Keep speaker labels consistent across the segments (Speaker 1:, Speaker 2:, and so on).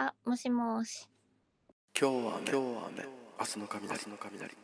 Speaker 1: あ、もしもし。
Speaker 2: 今日は雨今日は雨明日の雷明日の雷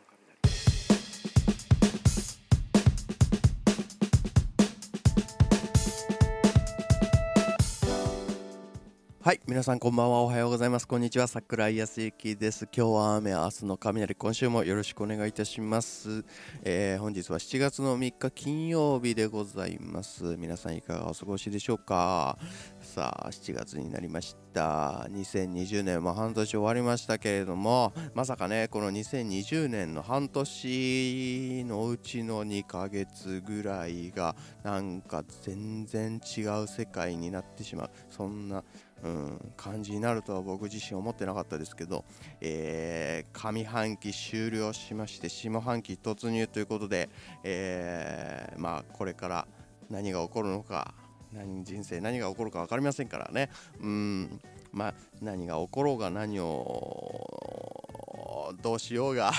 Speaker 3: はい皆さんこんばんは。おはようございます。こんにちは。桜井康之です。今日は雨明日の雷今週もよろしくお願いいたします、えー本日は7月の3日金曜日でございます。皆さんいかがお過ごしでしょうか。さあ7月になりました。2020年も半年終わりましたけれどもまさかねこの2020年の半年のうちの2ヶ月ぐらいがなんか全然違う世界になってしまう。そんなうん、感じになるとは僕自身思ってなかったですけど、えー上半期終了しまして下半期突入ということで、えーまあこれから何が起こるのか何人生何が起こるか分かりませんからね。うんまあ何が起ころうが何をどうしようが、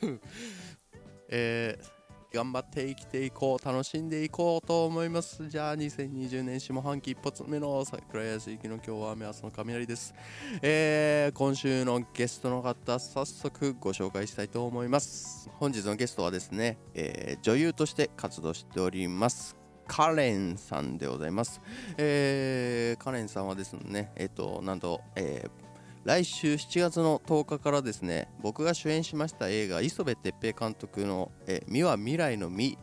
Speaker 3: えー頑張って生きていこう楽しんでいこうと思います。じゃあ2020年下半期一発目の桜井康之の今日は雨明日の雷です、えー今週のゲストの方早速ご紹介したいと思います。本日のゲストはですね、えー女優として活動しております。カレンさんでございます、えーカレンさんはですねえっ、となんと、えー来週7月の10日からですね僕が主演しました映画磯部哲平監督の「え美は未来の美」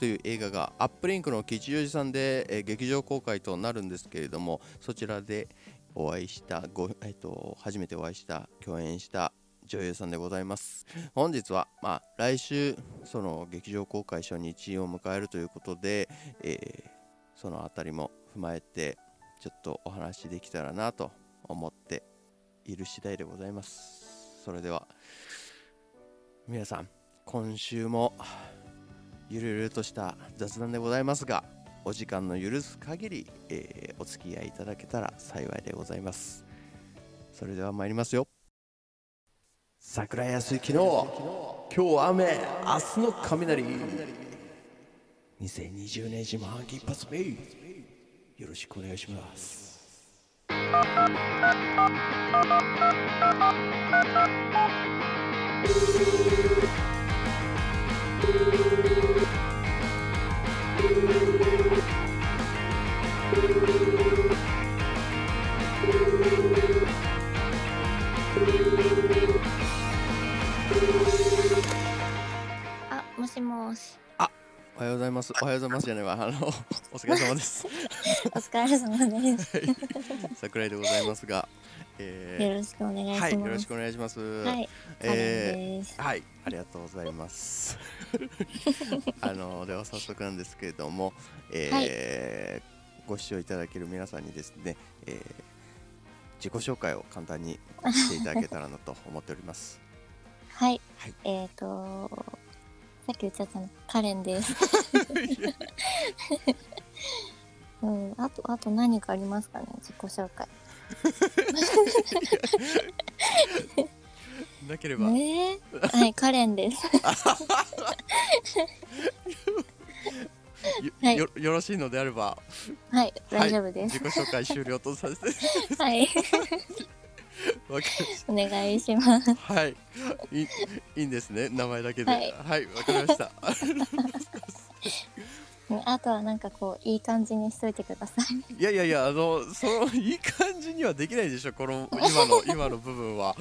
Speaker 3: という映画がアップリンクの吉祥寺さんで、え劇場公開となるんですけれどもそちらでお会いしたご、えっと初めてお会いした共演した女優さんでございます。本日は、まあ、来週その劇場公開初日を迎えるということで、えーそのあたりも踏まえてちょっとお話できたらなと思っている次第でございます。それでは皆さん今週もゆるゆるとした雑談でございますがお時間の許す限り、えーお付き合いいただけたら幸いでございます。それでは参りますよ。桜井康之の今日雨明日の雷。2020年下半期一発目。よろしくお願いします。
Speaker 1: あ、
Speaker 3: ますおはようございますじゃないわあのお疲れ様です
Speaker 1: お疲れ様です。
Speaker 3: 桜井でございますが、えー
Speaker 1: よろしくお願いします。
Speaker 3: はい、よろしくお願いします。
Speaker 1: はい、カレンです。
Speaker 3: はい、ありがとうございます。あのでは早速なんですけれども、えーご視聴いただける皆さんにですね、えー自己紹介を簡単にしていただけたらなと思っております。
Speaker 1: はい、
Speaker 3: はい
Speaker 1: えっ、とさっき言っちゃったの。カレンです。うん、あとあと何かありますかね？自己紹介。
Speaker 3: なければ、
Speaker 1: ねえ、はいカレンです。
Speaker 3: よ
Speaker 1: はい。
Speaker 3: よよろしいのであれば、
Speaker 1: はい大丈夫です。
Speaker 3: 自己紹介終了とさせて。
Speaker 1: はい、
Speaker 3: わか
Speaker 1: お願いします。
Speaker 3: た。はい、いいいいんですね、名前だけで。
Speaker 1: は
Speaker 3: はいい、わ、かりました。
Speaker 1: ね あとはなんかこういい感じにしといてください。
Speaker 3: いやいやいや、あの、そのいい感じにはできないでしょ、この今の 今の部分は。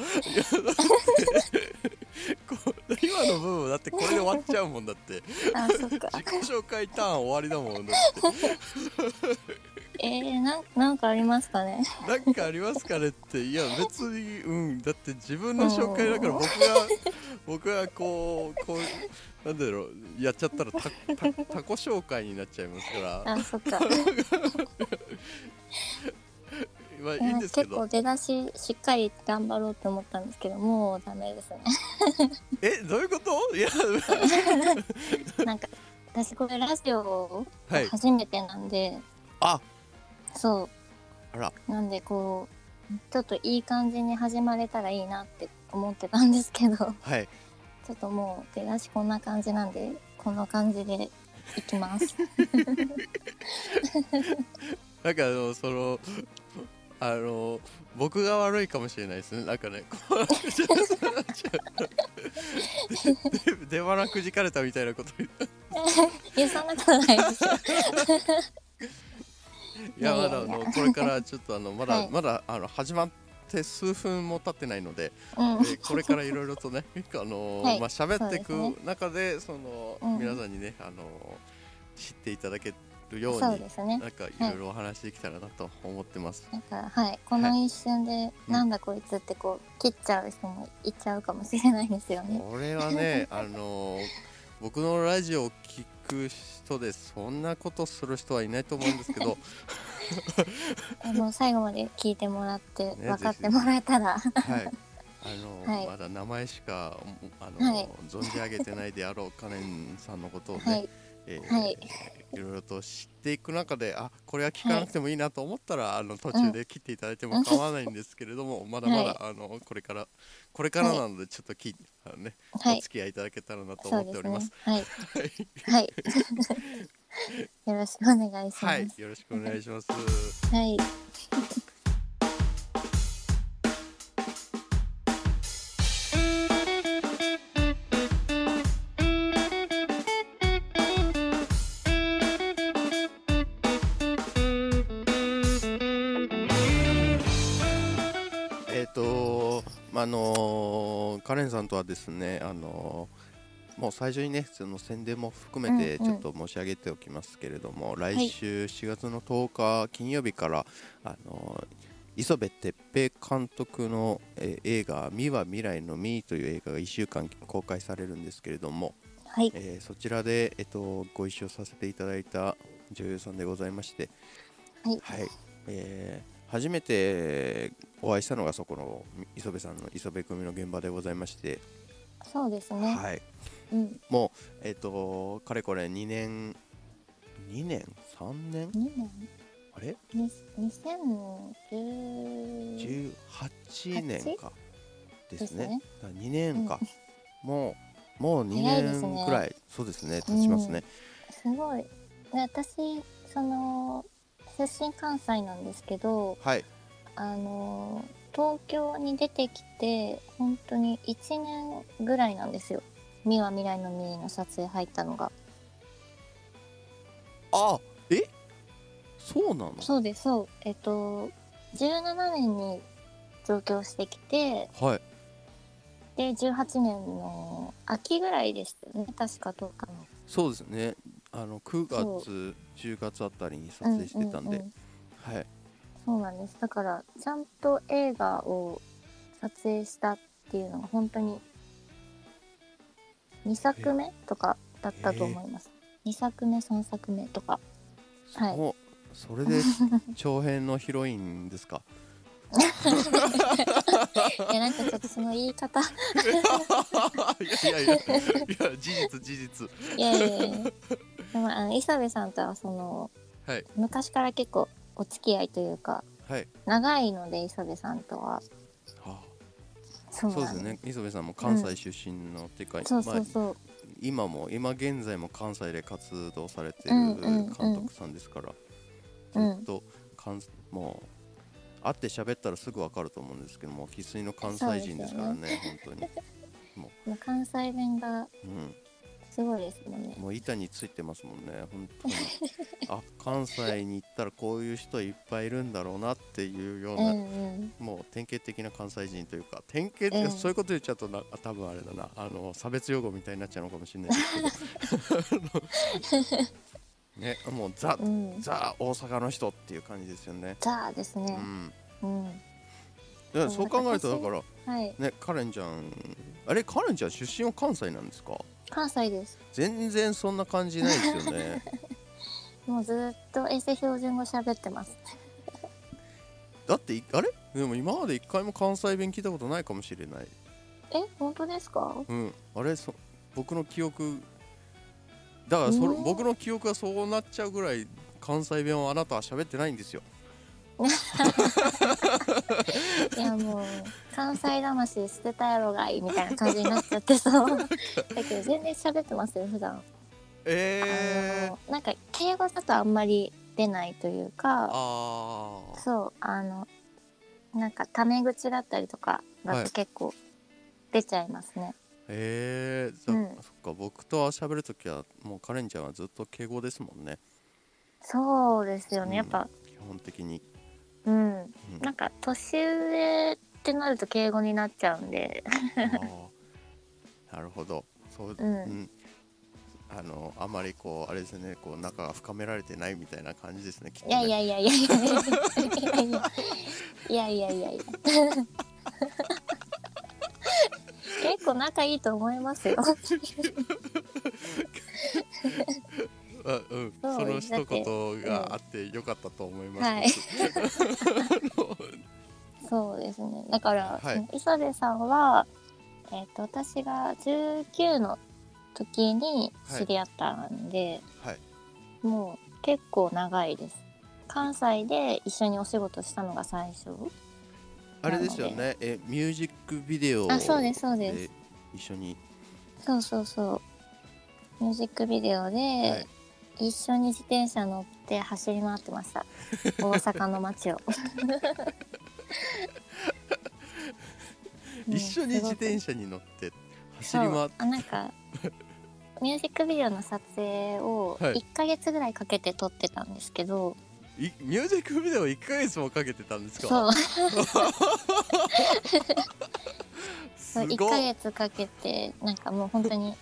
Speaker 3: 今の部分はだってこれで終わっちゃうもんだって。
Speaker 1: あ、そっか。
Speaker 3: 自己紹介ターン終わりだもんだって。
Speaker 1: えー、なんなんかありますかね。
Speaker 3: なんかありますかねって、いや 別にうんだって自分の紹介だから僕が僕がこうこうなんだろうやっちゃったらたた他己紹介になっちゃいますから。
Speaker 1: あ、そっか。
Speaker 3: まあいいんですけど
Speaker 1: 結構。出だししっかり頑張ろうと思ったんですけどもうダメですね
Speaker 3: えどういうこと？いや
Speaker 1: なんか私これラジオ
Speaker 3: はい
Speaker 1: 初めてなんで、
Speaker 3: あ
Speaker 1: そ
Speaker 3: あら。
Speaker 1: うなんでこうちょっといい感じに始まれたらいいなって思ってたんですけど。ち
Speaker 3: はい。
Speaker 1: ょっともう出だしこんな感じなんでこの感じでいきます。
Speaker 3: なんかあのそのあの僕が悪いかもしれないですね。なんかねこうで 出花くじかれたみたいなこと言う。
Speaker 1: いやそんなことないですよ
Speaker 3: いやまだあのこれからちょっとあのまだ、
Speaker 1: はい。
Speaker 3: まだあの始まって数分も経ってないので、
Speaker 1: うん。
Speaker 3: えーこれからいろいろとね あのー
Speaker 1: はい。
Speaker 3: まあ喋っていく中でその、
Speaker 1: うん。
Speaker 3: 皆さんにねあのー知っていただけるように
Speaker 1: ね。
Speaker 3: なんかいろいろお話できたらなと思ってます。
Speaker 1: なんかはい。この一瞬で、
Speaker 3: うん。
Speaker 1: なんだこいつってこう切っちゃう人もいっちゃうかもしれないですよね。
Speaker 3: これはねあのー僕のラジオを聞く人でそんなことする人はいないと思うんですけど。
Speaker 1: あの最後まで聞いてもらって
Speaker 3: ね
Speaker 1: 分かってもらえたら、
Speaker 3: はい。あのー
Speaker 1: はい。
Speaker 3: まだ名前しかあのー、
Speaker 1: はい。
Speaker 3: 存じ上げてないであろうカレンさんのことをね、
Speaker 1: はい。
Speaker 3: えー
Speaker 1: はい
Speaker 3: いろいろと知っていく中であこれは聞かなくてもいいなと思ったら、あの途中で切っていただいても構わないんですけれども、まだまだ、
Speaker 1: はい
Speaker 3: あのこれからこれからなのでちょっとき、あのね、
Speaker 1: はい
Speaker 3: お付き合いいただけたらなと思っております。。
Speaker 1: はい
Speaker 3: はい
Speaker 1: はい。よろしくお願いします。
Speaker 3: は
Speaker 1: はい
Speaker 3: い、よろしくお願いします。
Speaker 1: はい。
Speaker 3: ああのカレンさんとはですね、あのもう最初にね、その宣伝も含めて
Speaker 1: うんうん
Speaker 3: ちょっと申し上げておきますけれども、来週4月の10日金曜日から、あの磯部哲平監督の、えー映画「美は未来の美」という映画が1週間公開されるんですけれども、
Speaker 1: はい。
Speaker 3: えーそちらで、えっと、ご一緒させていただいた女優さんでございまして、
Speaker 1: はい。
Speaker 3: えー初めてお会いしたのがそこの磯部さんの磯部組の現場でございまして、
Speaker 1: そうですね。
Speaker 3: はい、
Speaker 1: うん。
Speaker 3: もう、えっとかれこれ2年2年？3年
Speaker 1: ？2年？
Speaker 3: あれ？
Speaker 1: に2010
Speaker 3: 18年か。ですね。
Speaker 1: ね。
Speaker 3: だ2年か、もうもう2
Speaker 1: 早いですね
Speaker 3: 年くらいそうですね経ちますね、
Speaker 1: すごい。で私その出身関西なんですけど、
Speaker 3: はい
Speaker 1: あの東京に出てきて本当に1年ぐらいなんですよ。美は未来の未の撮影入ったのが。
Speaker 3: あえ？そうなの？
Speaker 1: そうですそう。えっと17年に上京してきて
Speaker 3: はい
Speaker 1: で18年の秋ぐらいでしたよね確かどうかの。
Speaker 3: そうですねあの9
Speaker 1: そ
Speaker 3: 月10月あたりに撮影してたんで、
Speaker 1: う。うう
Speaker 3: はい。
Speaker 1: そうなんです。だからちゃんと映画を撮影したっていうのが本当に2作目とかだったと思います、2作目3作目とか。はい。
Speaker 3: そう。それで長編のヒロインですか？
Speaker 1: いやなんかちょっとその言い方。
Speaker 3: いやいやいやいや事実事実。
Speaker 1: いやいやいやでもあの磯部さんとはその
Speaker 3: はい。
Speaker 1: 昔から結構お付き合いというか
Speaker 3: はい。
Speaker 1: 長いので磯部さんとは。
Speaker 3: は
Speaker 1: そう
Speaker 3: あそうですね。磯部さんも関西出身の、っていうか
Speaker 1: そうそ
Speaker 3: まあ
Speaker 1: う。そう、
Speaker 3: 今も今現在も関西で活動されてる
Speaker 1: うんうんうん。
Speaker 3: 監督さんですから、
Speaker 1: うん。
Speaker 3: ずっと関もう会って喋ったらすぐ分かると思うんですけども生粋の関西人ですからね本当に、
Speaker 1: もう。関西弁が
Speaker 3: う
Speaker 1: すごいですもんね。
Speaker 3: ん、もう板についてますもんね本当に。あ関西に行ったらこういう人いっぱいいるんだろうなっていうよう
Speaker 1: う
Speaker 3: な、
Speaker 1: んうん。
Speaker 3: もう典型的な関西人というか典型的、
Speaker 1: うん。
Speaker 3: そういうこと言っちゃうとな多分あれだなあの差別用語みたいになっちゃうのかもしれないですけど。ねもうザ、
Speaker 1: うん。
Speaker 3: ザ大阪の人っていう感じですよね。
Speaker 1: ザーですね。
Speaker 3: うん、
Speaker 1: うん。
Speaker 3: でそう考えるとだから
Speaker 1: はい。
Speaker 3: ねカレンちゃんあれカレンちゃん出身は関西なんですか？
Speaker 1: 関西です。
Speaker 3: 全然そんな感じないですよね。
Speaker 1: もうずっとエセ標準語喋ってます。
Speaker 3: だっていあれ？でも今まで一回も関西弁聞いたことないかもしれない。
Speaker 1: え、本当ですか？
Speaker 3: うん。あれそ僕の記憶。だからそれ
Speaker 1: ね
Speaker 3: 僕の記憶がそうなっちゃうぐらい関西弁をあなたは喋ってないんですよ
Speaker 1: いやもう関西魂捨てたやろがいみたいな感じになっちゃってそう。だけど全然喋ってますよ普段。
Speaker 3: え
Speaker 1: あのなんか敬語だとあんまり出ないというか。
Speaker 3: ああ
Speaker 1: そうあのなんかタメ口だったりとか
Speaker 3: はい。
Speaker 1: だと結構出ちゃいますね、
Speaker 3: えー、じゃあ、
Speaker 1: うん。
Speaker 3: そっか僕と喋るときはもうカレンちゃんはずっと敬語ですもんね。
Speaker 1: そうですよね。やっぱ
Speaker 3: 基本的に、
Speaker 1: うん。
Speaker 3: うん
Speaker 1: なんか年上ってなると敬語になっちゃうんで。
Speaker 3: なるほど。そう、
Speaker 1: うん。
Speaker 3: あのあまりこうあれですね。こう仲が深められてないみたいな感じですねきっと
Speaker 1: いや
Speaker 3: ね。
Speaker 1: いやいやいやいやいや。いやいやいやいや。い や結構仲いいと思いますよ。
Speaker 3: あうん、
Speaker 1: そ
Speaker 3: の一言があってよかったと思います、
Speaker 1: はい。そうですね。だから、
Speaker 3: はい。
Speaker 1: 磯部さんは、えっと私が19の時に知り合ったんで、
Speaker 3: はい。
Speaker 1: もう結構長いです。関西で一緒にお仕事したのが最初。
Speaker 3: あれですよね。えミュージックビデオ
Speaker 1: あそうですそうです。
Speaker 3: 一緒に。
Speaker 1: そうそうそう。ミュージックビデオで、
Speaker 3: はい
Speaker 1: 一緒に自転車乗って走り回ってました。大阪の街を。
Speaker 3: 一緒に自転
Speaker 1: 車
Speaker 3: 車に乗って走
Speaker 1: そう
Speaker 3: り回って。
Speaker 1: あなんか ミュージックビデオの撮影を
Speaker 3: はい。
Speaker 1: 1ヶ月ぐらいかけて撮ってたんですけど、
Speaker 3: いミュージックビデオ1ヶ月もかけてたんですか？
Speaker 1: そう。
Speaker 3: す
Speaker 1: 1
Speaker 3: ごい
Speaker 1: ヶ月かけてなんかもう本当に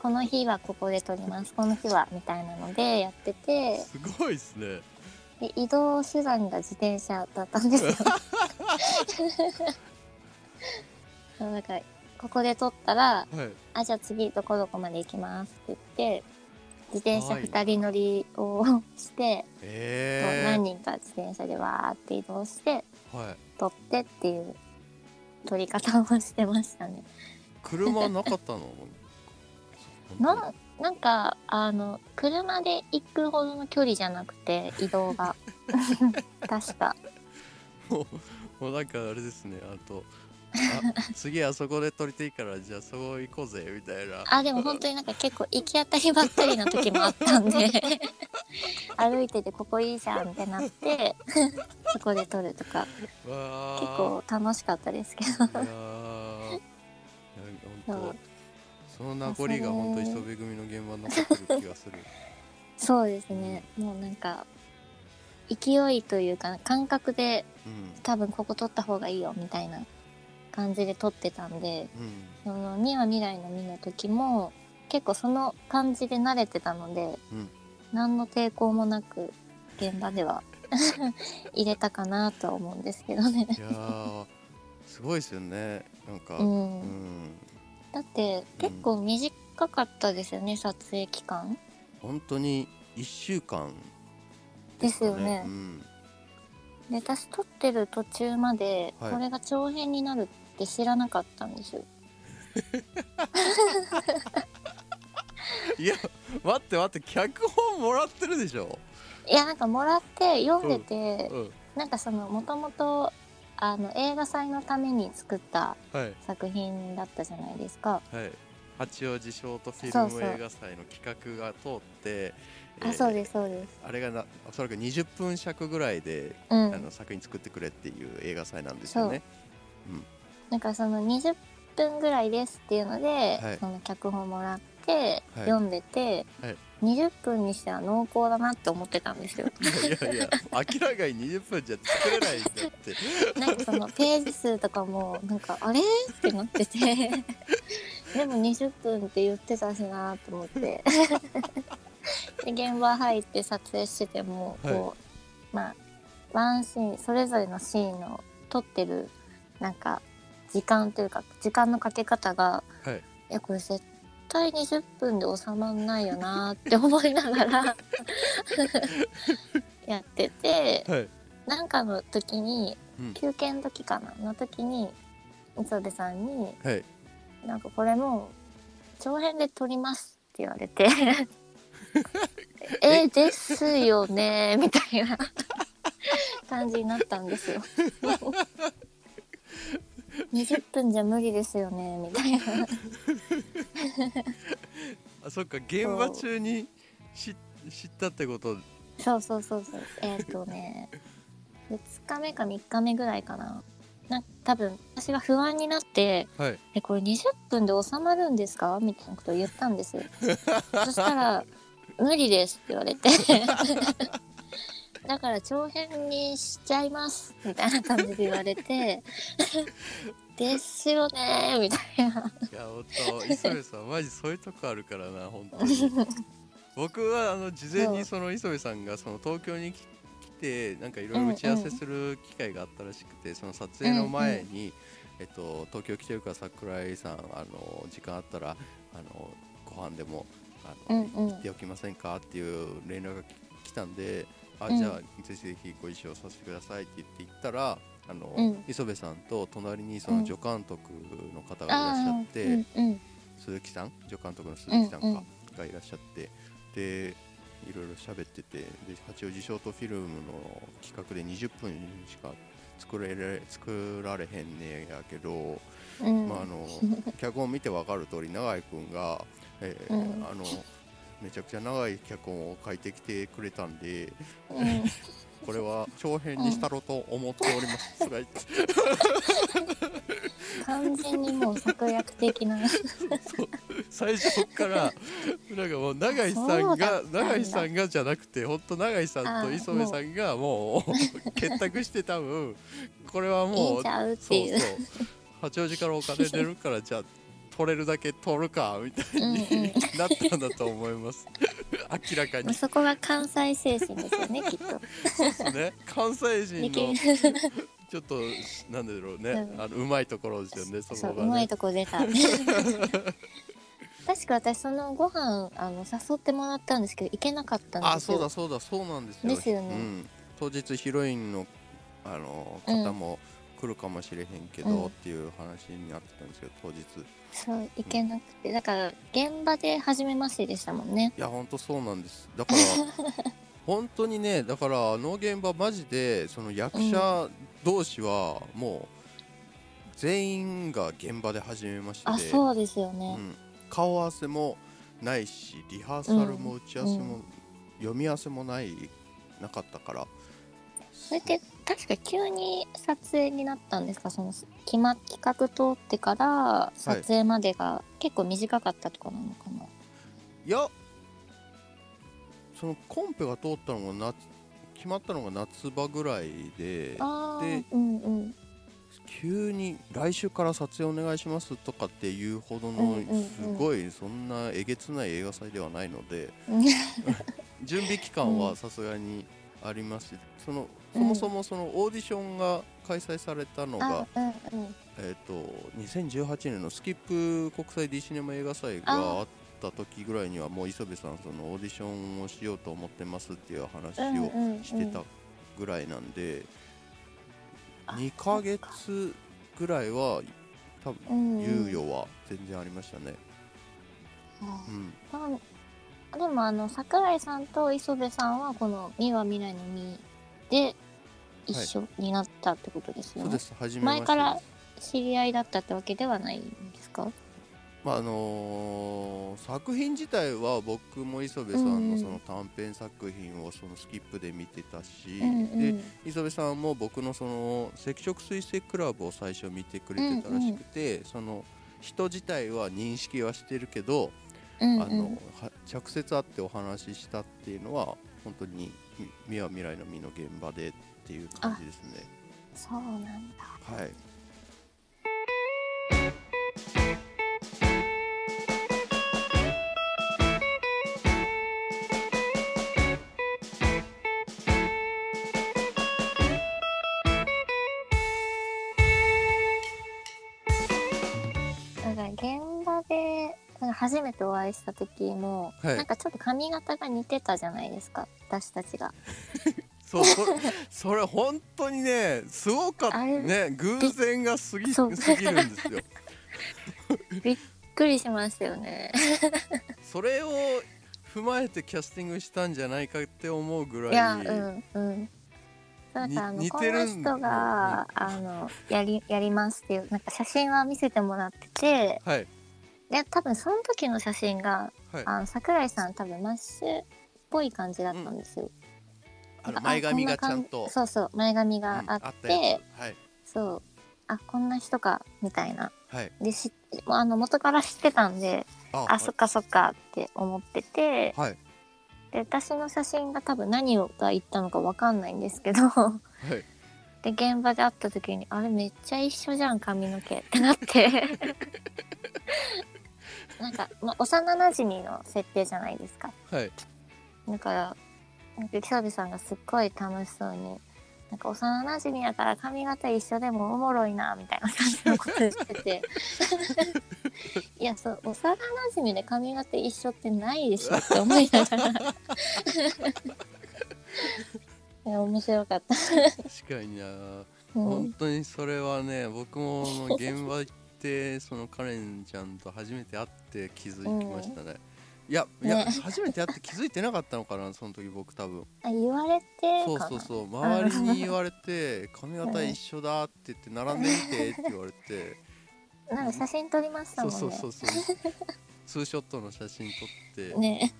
Speaker 1: この日はここで撮ります。この日はみたいなのでやってて。
Speaker 3: すごいですね。
Speaker 1: で移動手段が自転車だったんですよ。そうだからここで撮ったら
Speaker 3: はい。
Speaker 1: あじゃあ次どこどこまで行きますって言って自転車
Speaker 3: はい。
Speaker 1: 2人乗りをして、
Speaker 3: え
Speaker 1: 何人か自転車でわーって移動して
Speaker 3: ー、はい。
Speaker 1: 撮ってっていう撮り方をしてましたね。
Speaker 3: 車なかったの？
Speaker 1: ななんかあの車で行くほどの距離じゃなくて移動が。確か。
Speaker 3: もうもうなんかあれですね。あとあ次あそこで撮りたいからじゃあそこ行こうぜみたいな。
Speaker 1: あでも本当になんか結構行き当たりばったりな時もあったんで。歩いててここいいじゃんってなってそこで撮るとか。
Speaker 3: わ
Speaker 1: 結構楽しかったですけど。
Speaker 3: いや本当その名残が本当磯部組の現場に残ってる気がする。
Speaker 1: そうですね。もうなんか勢いというか感覚で
Speaker 3: うん。
Speaker 1: 多分ここ撮った方がいいよみたいな感じで撮ってたんで
Speaker 3: うん。
Speaker 1: その「ミは未来の実」の時も結構その感じで慣れてたので、
Speaker 3: うん。
Speaker 1: 何の抵抗もなく現場では 入れたかなとは思うんですけどね。
Speaker 3: いやーすごいですよね。なんか
Speaker 1: う、
Speaker 3: うん
Speaker 1: ん、だって結構短かったですよね撮影期間。
Speaker 3: 本当に1週間
Speaker 1: ですよね。
Speaker 3: うん、
Speaker 1: で私撮ってる途中まで
Speaker 3: はい。
Speaker 1: これが長編になるって知らなかったんですよ。
Speaker 3: いや待って待って脚本もらってるでしょ、
Speaker 1: いやなんかもらって読んでて、
Speaker 3: うん、
Speaker 1: なんかそのもともとあの映画祭のために作った
Speaker 3: はい。
Speaker 1: 作品だったじゃないですか。
Speaker 3: はい。八王子ショートフィ
Speaker 1: そうそう。
Speaker 3: ルム映画祭の企画が通って
Speaker 1: あ、そうですすそうです。
Speaker 3: あれがなおそらく20分尺ぐらいで、
Speaker 1: うん。
Speaker 3: あの作品作ってくれっていう映画祭なんですよね。
Speaker 1: なんかその20分ぐらいですっていうので、
Speaker 3: はい。
Speaker 1: その脚本もらって、
Speaker 3: はい。
Speaker 1: 読んでて、
Speaker 3: はい
Speaker 1: 20分にしては濃厚だなって思ってたんですよ。
Speaker 3: いやいや明らかに20分じゃ作れないんだって。
Speaker 1: なんかそのページ数とかもなんかあれ？ってなってて。でも20分って言ってたしなと思って。で現場入って撮影しててもこう、まあワンシーンそれぞれのシーンの撮ってるなんか時間というか時間のかけ方が
Speaker 3: はい。
Speaker 1: いやこれ絶対20分で収まんないよなって思いながら やってて
Speaker 3: はい。
Speaker 1: なんかの時に
Speaker 3: うん。
Speaker 1: 休憩の時かなの時に磯部さんに
Speaker 3: はい「
Speaker 1: なんかこれもう長編で撮ります」って言われて「えですよね」みたいな感じになったんですよ。20分じゃ無理ですよねみたいな。
Speaker 3: あそっか現場中に知知ったってこと
Speaker 1: そうそうそうそう。えっ、とね、2日目か3日目ぐらいかなな多分私が不安になって
Speaker 3: はい「
Speaker 1: えこれ20分で収まるんですか?」みたいなことを言ったんですよそしたら「無理です」って言われてだから長編にしちゃいますみたいな感じで言われて ですよねーみたいな。い
Speaker 3: や本当磯部さんマジそういうとこあるからな本当に。僕はあの事前にその磯部さんがその東京に来来てなんかいろいろ打ち合わせする機会があったらしくて、その撮影の前に、えっと、東京来てるから桜井さんあの時間あったらあのご飯でもあの、
Speaker 1: うんうん。
Speaker 3: 行っておきませんか？っていう連絡がき来たんであ
Speaker 1: うん。
Speaker 3: じゃあぜひぜひご一緒させてくださいって言って行ったらあの、
Speaker 1: うん。
Speaker 3: 磯部さんと隣にその
Speaker 1: うん
Speaker 3: 助監督の方がいらっしゃって、
Speaker 1: うんうん
Speaker 3: 鈴木さん？助監督の鈴木さんか、
Speaker 1: うんうん。
Speaker 3: がいらっしゃってでいろいろ喋っててで八王子ショートフィルムの企画で20分しか作れれ作られへんねやけど、
Speaker 1: うん。
Speaker 3: まあ、あの 脚本見て分かる通り永井君が、えー
Speaker 1: うん。
Speaker 3: あのめちゃくちゃ長い脚本を書いてきてくれたんで
Speaker 1: うん。
Speaker 3: これは長編にしたろと思っております、とか言って
Speaker 1: 完全にもう策略的な。
Speaker 3: 最初からなんかもう永井さんが永井さんがじゃなくて本当永井さんと磯部さんがもう結託して多分これはい
Speaker 1: い
Speaker 3: もう
Speaker 1: んちゃうって
Speaker 3: そうそう。八王子からお金出るからじゃあ取れるだけ取るかみたいに
Speaker 1: うんうん。
Speaker 3: なったんだと思います。明らかに。
Speaker 1: そこが関西精神ですよねきっと。
Speaker 3: そうですね。関西人の
Speaker 1: る。
Speaker 3: ちょっとなんだろうね、
Speaker 1: うん。
Speaker 3: あのうまいところですよねそこがね。
Speaker 1: うまいとこ出た。確か私そのご飯あの誘ってもらったんですけど行けなかったんですよ。
Speaker 3: あそうだそうだそうなんですよ。
Speaker 1: ですよね。
Speaker 3: うん、当日ヒロインのあの
Speaker 1: うん。
Speaker 3: 方も来るかもしれへんけど、
Speaker 1: うん。
Speaker 3: っていう話になってたんですけど当日。い
Speaker 1: そう行けなくて。だから現場で初めましてでしたもんね。
Speaker 3: やほんとそうなんです。だから 本当にねだからあの現場マジでその役者同士はもう全員が現場で初めまして。
Speaker 1: あそうですよね、
Speaker 3: うん、顔合わせもないしリハーサルも打ち合わせも、
Speaker 1: うん。
Speaker 3: 読み合わせもないなかったから。
Speaker 1: それって確か急に撮影になったんですか？その決ま企画通ってから撮影までが結構短かったとかなのかな、
Speaker 3: いやそのコンペが通ったのが夏決まったのが夏場ぐらいでで
Speaker 1: うんうん。
Speaker 3: 急に来週から撮影お願いしますとかっていうほどのすごいそんなえげつない映画祭ではないので
Speaker 1: うん。
Speaker 3: 準備期間はさすがにありますしそのそもそもそのオーディションが開催されたのが
Speaker 1: あ、うんうん。
Speaker 3: えー、と2018年のスキップ国際 D シネマ映画祭があった時ぐらいにはもう磯部さんそのオーディションをしようと思ってますっていう話
Speaker 1: うん
Speaker 3: を
Speaker 1: うんうん
Speaker 3: してたぐらいなんで、
Speaker 1: あ
Speaker 3: 2ヶ月ぐらいは多分
Speaker 1: うんうん
Speaker 3: 猶予は全然ありましたね。
Speaker 1: あ
Speaker 3: うん、
Speaker 1: まあでもあの桜井さんと磯部さんはこの「美は未来の実」で一緒になったってことですよね、
Speaker 3: そうです。
Speaker 1: 前から知り合いだったってわけではないんですか？
Speaker 3: まああのー作品自体は僕も磯部さん
Speaker 1: うんうん。
Speaker 3: のその短編作品をそのスキップで見てたし、
Speaker 1: うんうん。
Speaker 3: で磯部さんも僕のその赤色水星クラブを最初見てくれてたらしくて、その人自体は認識はしてるけど、
Speaker 1: うんうん。
Speaker 3: あのは直接会ってお話ししたっていうのは本当に「み未は未来の実」の現場でっていう感じですね。
Speaker 1: そうなんだ。
Speaker 3: はい。
Speaker 1: だから現場でなんか初めてお会いした時も、
Speaker 3: はい。
Speaker 1: なんかちょっと髪型が似てたじゃないですか。私たちが
Speaker 3: そうそれ それ本当にねすごかった。ね偶然が過ぎ
Speaker 1: そう。
Speaker 3: すぎるんですよ。
Speaker 1: びっくりしましたよね。
Speaker 3: それを踏まえてキャスティングしたんじゃないかって思うぐらい
Speaker 1: いやうんうん。なんかあのこの
Speaker 3: てるん
Speaker 1: 人があのやりやりますっていうなんか写真は見せてもらってて
Speaker 3: はい。
Speaker 1: で多分その時の写真が
Speaker 3: はい。
Speaker 1: あの桜井さん多分マッシュっぽい感じだったんですよ、
Speaker 3: あの前髪がちゃんと。
Speaker 1: そうそう前髪が
Speaker 3: うん
Speaker 1: あって、
Speaker 3: あったやつ。はい。
Speaker 1: そう。あこんな人かみたいな。
Speaker 3: はい。
Speaker 1: でしあの元から知ってたんで
Speaker 3: あ
Speaker 1: あそっかそっかって思ってて。
Speaker 3: はい。
Speaker 1: で私の写真が多分何が言ったのかわかんないんですけど。
Speaker 3: はい。
Speaker 1: で現場で会った時にあれめっちゃ一緒じゃん髪の毛ってなって。なんか、まあ、幼なじみの設定じゃないですか。
Speaker 3: はい。
Speaker 1: だからなんか北部さんがすっごい楽しそうになんか幼なじみやから髪型一緒でもおもろいなみたいな感じのこと言ってて。いやそう幼なじみで髪型一緒ってないでしょって思いながら。いや面白かった、
Speaker 3: 確かにな。
Speaker 1: うん。
Speaker 3: 本当にそれはね僕も現場行ってそのカレンちゃんと初めて会って気づきましたね、いやいや、
Speaker 1: ね。
Speaker 3: 初めて会って気づいてなかったのかなその時僕多分。
Speaker 1: あ言われて
Speaker 3: そうそうそう。周りに言われて髪型一緒だって言って並んでみてって言われて。
Speaker 1: なんか写真撮りました
Speaker 3: そう
Speaker 1: もんね。
Speaker 3: そうそうそうツーショットの写真撮って、
Speaker 1: ね。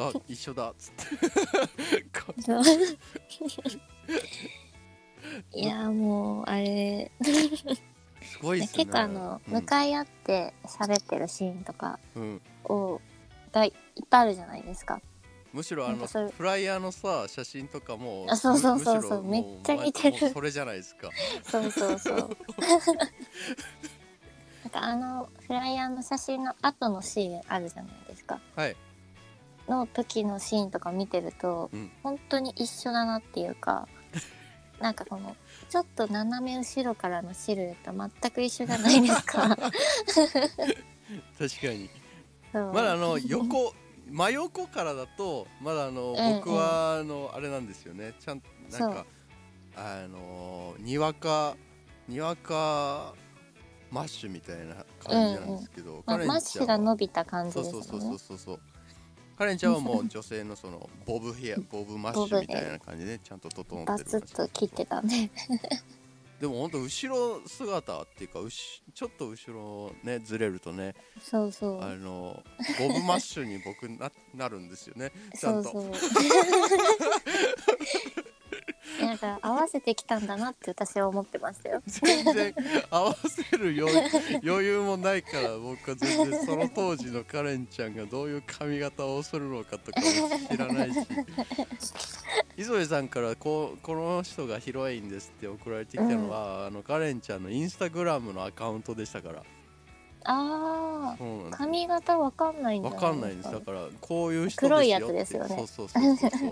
Speaker 3: あ一緒だっつって。
Speaker 1: そう。いやもうあれ。
Speaker 3: すごいっすね。
Speaker 1: 結構あの、向かい合って喋ってるシーンとか
Speaker 3: うんうん。
Speaker 1: をがいっぱいあるじゃないですか。
Speaker 3: むしろあのフライヤーのさ写真とかも
Speaker 1: あそうそうそうそう。めっちゃ似てる。
Speaker 3: それじゃないですか。
Speaker 1: そうそうそう。なんかあのフライヤーの写真の後のシーンあるじゃないですか。
Speaker 3: はい。
Speaker 1: の時のシーンとか見てると、
Speaker 3: うん。
Speaker 1: 本当に一緒だなっていうかなんかこのちょっと斜め後ろからのシルエット全く一緒じゃないですか。
Speaker 3: 確かにまだあの横真横からだとまだあの、
Speaker 1: うん
Speaker 3: 僕はあのあれなんですよね。ちゃんなん
Speaker 1: そ
Speaker 3: かあのにわかにわかマッシュみたいな感じなんですけど、
Speaker 1: まあ、
Speaker 3: カレン
Speaker 1: マッシュが
Speaker 3: ちゃんは
Speaker 1: 伸びた感じ
Speaker 3: そうそうそうそうそうそう。カレンちゃんはもう女性のそのボブヘアボブマッシュみたいな感じでちゃんと整って
Speaker 1: バ
Speaker 3: る
Speaker 1: ツッと切ってたね
Speaker 3: でもほんと後ろ姿っていうかうしちょっと後ろねずれるとね
Speaker 1: そうそう。
Speaker 3: あのボブマッシュに僕ななるんですよね。ちゃんと。
Speaker 1: そうそうなんか合わせてきたんだなって私は思ってましたよ。
Speaker 3: 全然合わせる余余裕もないから僕は全然その当時のカレンちゃんがどういう髪型をするのかとかも知らないし。磯部さんからこうこの人がヒロインですって送られてきたのは、あのカレンちゃんのインスタグラムのアカウントでしたから。
Speaker 1: あ
Speaker 3: そうなんです
Speaker 1: ー。髪型わかんないんじゃ
Speaker 3: わかんないんです。だからこういう人ですよ
Speaker 1: 黒いやつですよね。
Speaker 3: そうそうそうそうそう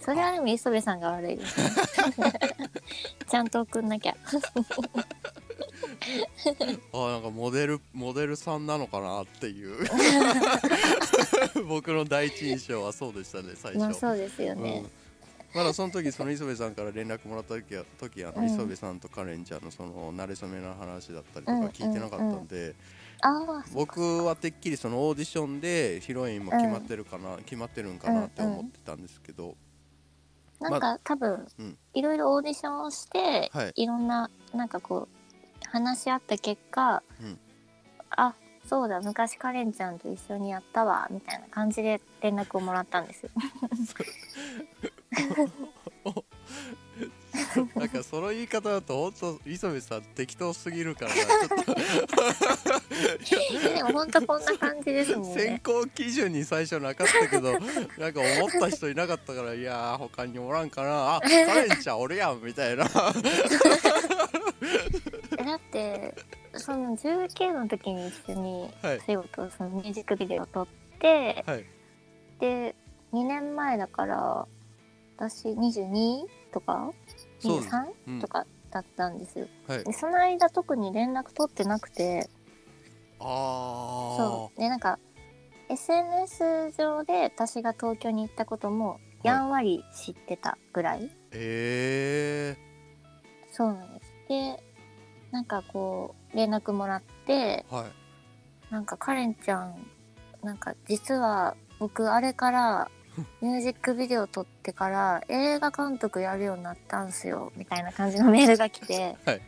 Speaker 1: それはでも磯部さんが悪いです。ね ちゃんと送んなきゃ。
Speaker 3: あなんかモデルモデルさんなのかなっていう。僕の第一印象はそうでしたね最初、
Speaker 1: まあそうですよね、
Speaker 3: うん。まだその時その磯部さんから連絡もらった時は時あの、
Speaker 1: うん。
Speaker 3: 磯部さんとカレンちゃんのその馴れ初めの話だったりとか
Speaker 1: うん
Speaker 3: 聞いてなかったんで、
Speaker 1: ああ
Speaker 3: 僕はてっきりそのオーディションでヒロインも決まってるかな、決まってるんかなって思ってたんですけど、
Speaker 1: なんか多分
Speaker 3: うん。
Speaker 1: いろいろオーディションをして、
Speaker 3: はい。
Speaker 1: い、ろんななんかこう話し合った結果、
Speaker 3: うん。
Speaker 1: あそうだ昔カレンちゃんと一緒にやったわみたいな感じで連絡をもらったんですよ。
Speaker 3: んかその言い方だと本当磯部さん適当すぎるからちょっと
Speaker 1: でも本当こんな感じですもん
Speaker 3: 選。考基準に最初なかったけどなんか思った人いなかったからいやー他におらんかなあカレンちゃんおるやんみたいな
Speaker 1: だってその19の時に一緒に
Speaker 3: はい
Speaker 1: 仕事そのミュージックビデオを撮って
Speaker 3: はい
Speaker 1: で2年前だから私22とか、23
Speaker 3: うん。
Speaker 1: とかだったんですよ。
Speaker 3: はい。
Speaker 1: でその間特に連絡取ってなくて。
Speaker 3: あ
Speaker 1: そう。でなんか SNS 上で私が東京に行ったこともやんわり知ってたぐらい、
Speaker 3: ー。え
Speaker 1: そうなんです。でなんかこう連絡もらって
Speaker 3: ー、はい。
Speaker 1: なんかカレンちゃんなんか実は僕あれからミュージックビデオ撮ってから映画監督やるようになったんすよみたいな感じのメールが来て、
Speaker 3: はい。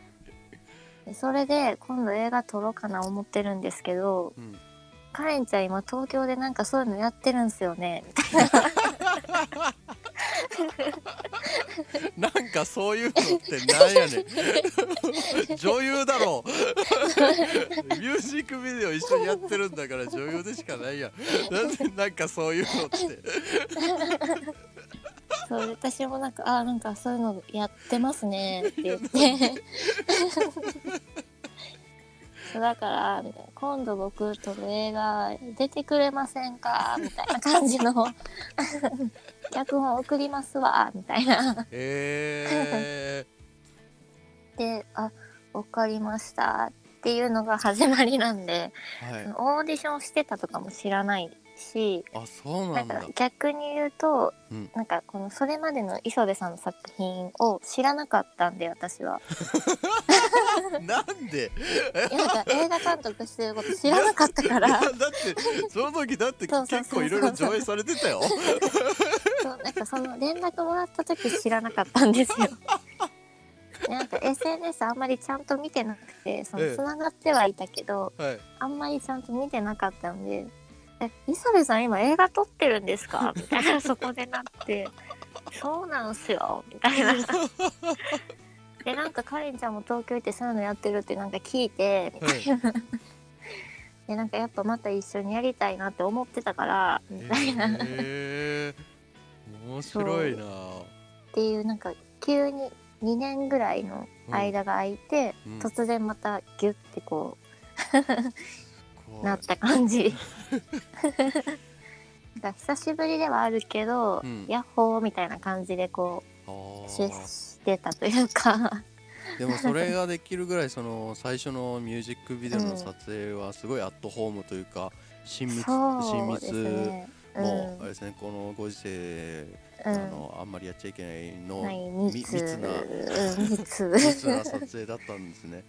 Speaker 1: でそれで今度映画撮ろうかな思ってるんですけど
Speaker 3: うん。
Speaker 1: カレンちゃん今東京でなんかそういうのやってるんすよねみたいな
Speaker 3: なんかそういうのってなんやねん。女優だろう。ミュージックビデオ一緒にやってるんだから女優でしかないやん。なんでなんかそういうのって。
Speaker 1: そう私もなんかあなんかそういうのやってますねって言って。そうだから今度僕と映画出てくれませんか？みたいな感じの脚本送りますわみたいな。
Speaker 3: え
Speaker 1: であわかりましたっていうのが始まりなんで
Speaker 3: ー、はい。
Speaker 1: オーディションしてたとかも知らないし
Speaker 3: あそう
Speaker 1: な
Speaker 3: なん
Speaker 1: か逆に言うと、
Speaker 3: うん。
Speaker 1: なんかこのそれまでの磯部さんの作品を知らなかったんで私は。
Speaker 3: なんで？
Speaker 1: いやなんか映画監督してること知らなかったから。
Speaker 3: だってその時だって結構いろいろ上映されてたよ
Speaker 1: なんかその連絡もらった時知らなかったんですよ。でなんか SNS あんまりちゃんと見てなくてその
Speaker 3: ええ
Speaker 1: 繋がってはいたけど、
Speaker 3: はい
Speaker 1: あんまりちゃんと見てなかったんで「え磯部さん今映画撮ってるんですか? 」みたいなそこでなって「そうなんすよ」みたいな。でなんかかりんちゃんも東京行ってそういうのやってるってなんか聞いてみたいな。でなんかやっぱまた一緒にやりたいなって思ってたからみたいな。っ
Speaker 3: へえ面白いな。
Speaker 1: ていうなんか急に2年ぐらいの間が空いて、
Speaker 3: うん。
Speaker 1: 突然またギュッてこ
Speaker 3: 怖
Speaker 1: うなった感じ。なんか久しぶりではあるけど、
Speaker 3: うん。
Speaker 1: ヤッホーみたいな感じでこ
Speaker 3: あ
Speaker 1: う
Speaker 3: ー。
Speaker 1: 接してたというか。
Speaker 3: でもそれができるぐらいその最初のミュージックビデオの撮影はすごいアットホームというか親密親密
Speaker 1: ね。
Speaker 3: のあれですねこのご時世
Speaker 1: うん、
Speaker 3: あのあんまりやっちゃいけないの
Speaker 1: はい、
Speaker 3: み
Speaker 1: 密。
Speaker 3: 密な
Speaker 1: うん密。
Speaker 3: 密な撮影だったんですね。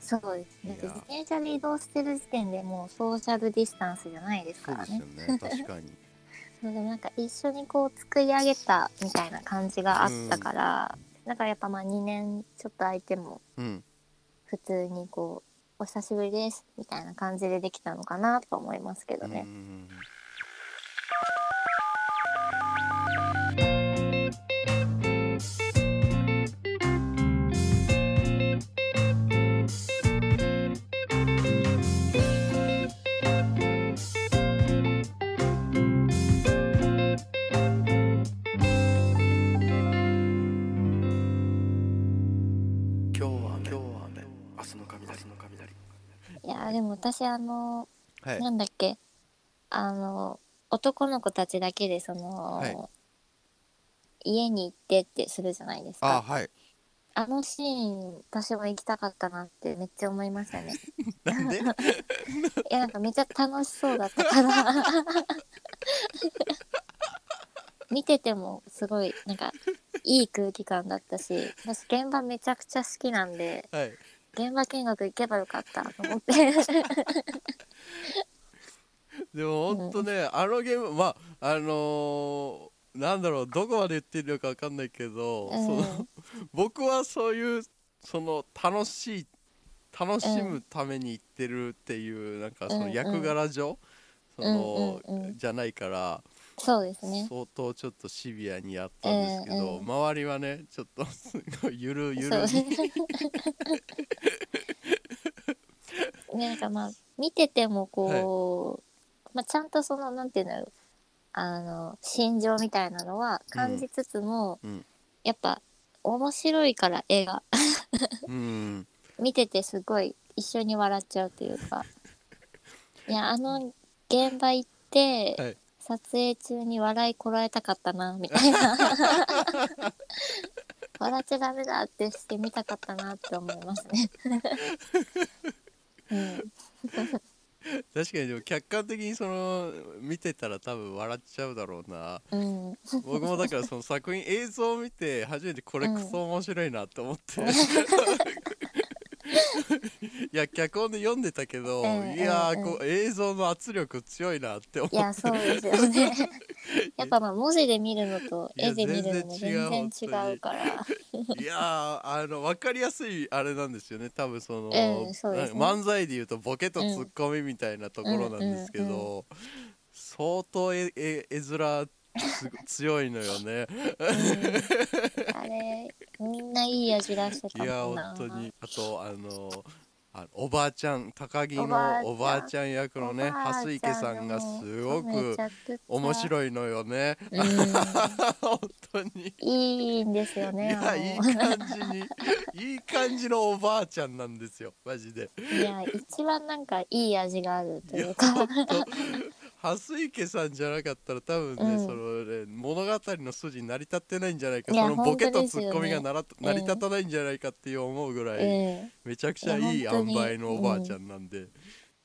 Speaker 1: そうですね。自転車で移動してる時点でもうソーシャルディスタンスじゃないですからね。
Speaker 3: よ。ね確かに。
Speaker 1: そうでもなんか一緒にこう作り上げたみたいな感じがあったから、だからやっぱまあ2年ちょっと空いても
Speaker 3: うん。
Speaker 1: 普通にこうお久しぶりですみたいな感じでできたのかなと思いますけどね。
Speaker 3: うん
Speaker 1: いやーでも私あの、
Speaker 3: はい。
Speaker 1: なんだっけ？あの男の子たちだけでその、
Speaker 3: はい。
Speaker 1: 家に行ってってするじゃないですか。
Speaker 3: あはい。
Speaker 1: あのシーン私も行きたかったなってめっちゃ思いましたね。
Speaker 3: なんで？
Speaker 1: いやなんかめっちゃ楽しそうだったから。見ててもすごいなんかいい空気感だったし私現場めちゃくちゃ好きなんで
Speaker 3: はい。
Speaker 1: 現場見学行けばよかったと思って
Speaker 3: でも本当ね、あのゲームまああのーなんだろうどこまで言ってるのかわかんないけど、
Speaker 1: うん。
Speaker 3: その僕はそういうその楽しい楽しむために行ってるっていう、なんかその
Speaker 1: うんうん
Speaker 3: 役柄上、その、
Speaker 1: うんうんうん。
Speaker 3: じゃないから、
Speaker 1: そうですね。
Speaker 3: 相当ちょっとシビアにやったんですけど、
Speaker 1: うんうん
Speaker 3: 周りはねちょっとすごいゆるゆるに。
Speaker 1: ね なんかまあ見ててもこう、まあ、ちゃんとそのなんていうんだろうあの心情みたいなのは感じつつも、
Speaker 3: うん。
Speaker 1: やっぱ面白いから絵が。
Speaker 3: うん。
Speaker 1: 見ててすごい一緒に笑っちゃうというか。いやあの現場行って、
Speaker 3: はい。
Speaker 1: 撮影中に笑いこらえたかったなみたいな。笑っちゃダメだってしてみたかったなって思いますね。うん、
Speaker 3: 確かにでも客観的にその見てたら多分笑っちゃうだろうな。
Speaker 1: うん、
Speaker 3: 僕もだからその作品映像を見て初めてこれクソ面白いなって思って、いや脚本で読んでたけど、
Speaker 1: うん
Speaker 3: いやー
Speaker 1: うん
Speaker 3: こう映像の圧力強いなって思って。
Speaker 1: いやそうですよね。やっぱまあ文字で見るのと
Speaker 3: いや
Speaker 1: 絵で見るのも
Speaker 3: 全然違
Speaker 1: 違うから。
Speaker 3: いやーあの分かりやすいあれなんですよね。多分その、
Speaker 1: うんそうですね。
Speaker 3: なんか漫才でいうとボケとツッコミみたいなところなんですけど、
Speaker 1: うんうん。
Speaker 3: 相当絵絵絵面すご強いのよね。
Speaker 1: うん。あれみんないい味出してた
Speaker 3: いや
Speaker 1: もんな。
Speaker 3: 本当に。あとあのあおばあちゃん高木の
Speaker 1: おばあちゃん。
Speaker 3: 役のね蓮池さんがすごく面
Speaker 1: い、
Speaker 3: 白いのよね。
Speaker 1: うん、
Speaker 3: 本当に。
Speaker 1: いいんですよ
Speaker 3: い
Speaker 1: ね
Speaker 3: やいい感じにいい感じのおばあちゃんなんですよマジで。
Speaker 1: いや一番なんかいい味があると
Speaker 3: い
Speaker 1: うか
Speaker 3: 蓮池さんじゃなかったら多分ね、
Speaker 1: うん。
Speaker 3: そのね物語の筋成り立ってないんじゃないか。
Speaker 1: いや
Speaker 3: そのボケとツッコミがなら、成り立たないんじゃないかっていう思うぐらい、
Speaker 1: うん
Speaker 3: めちゃくちゃいい塩
Speaker 1: いや本当に
Speaker 3: 梅のおばあちゃんなんで、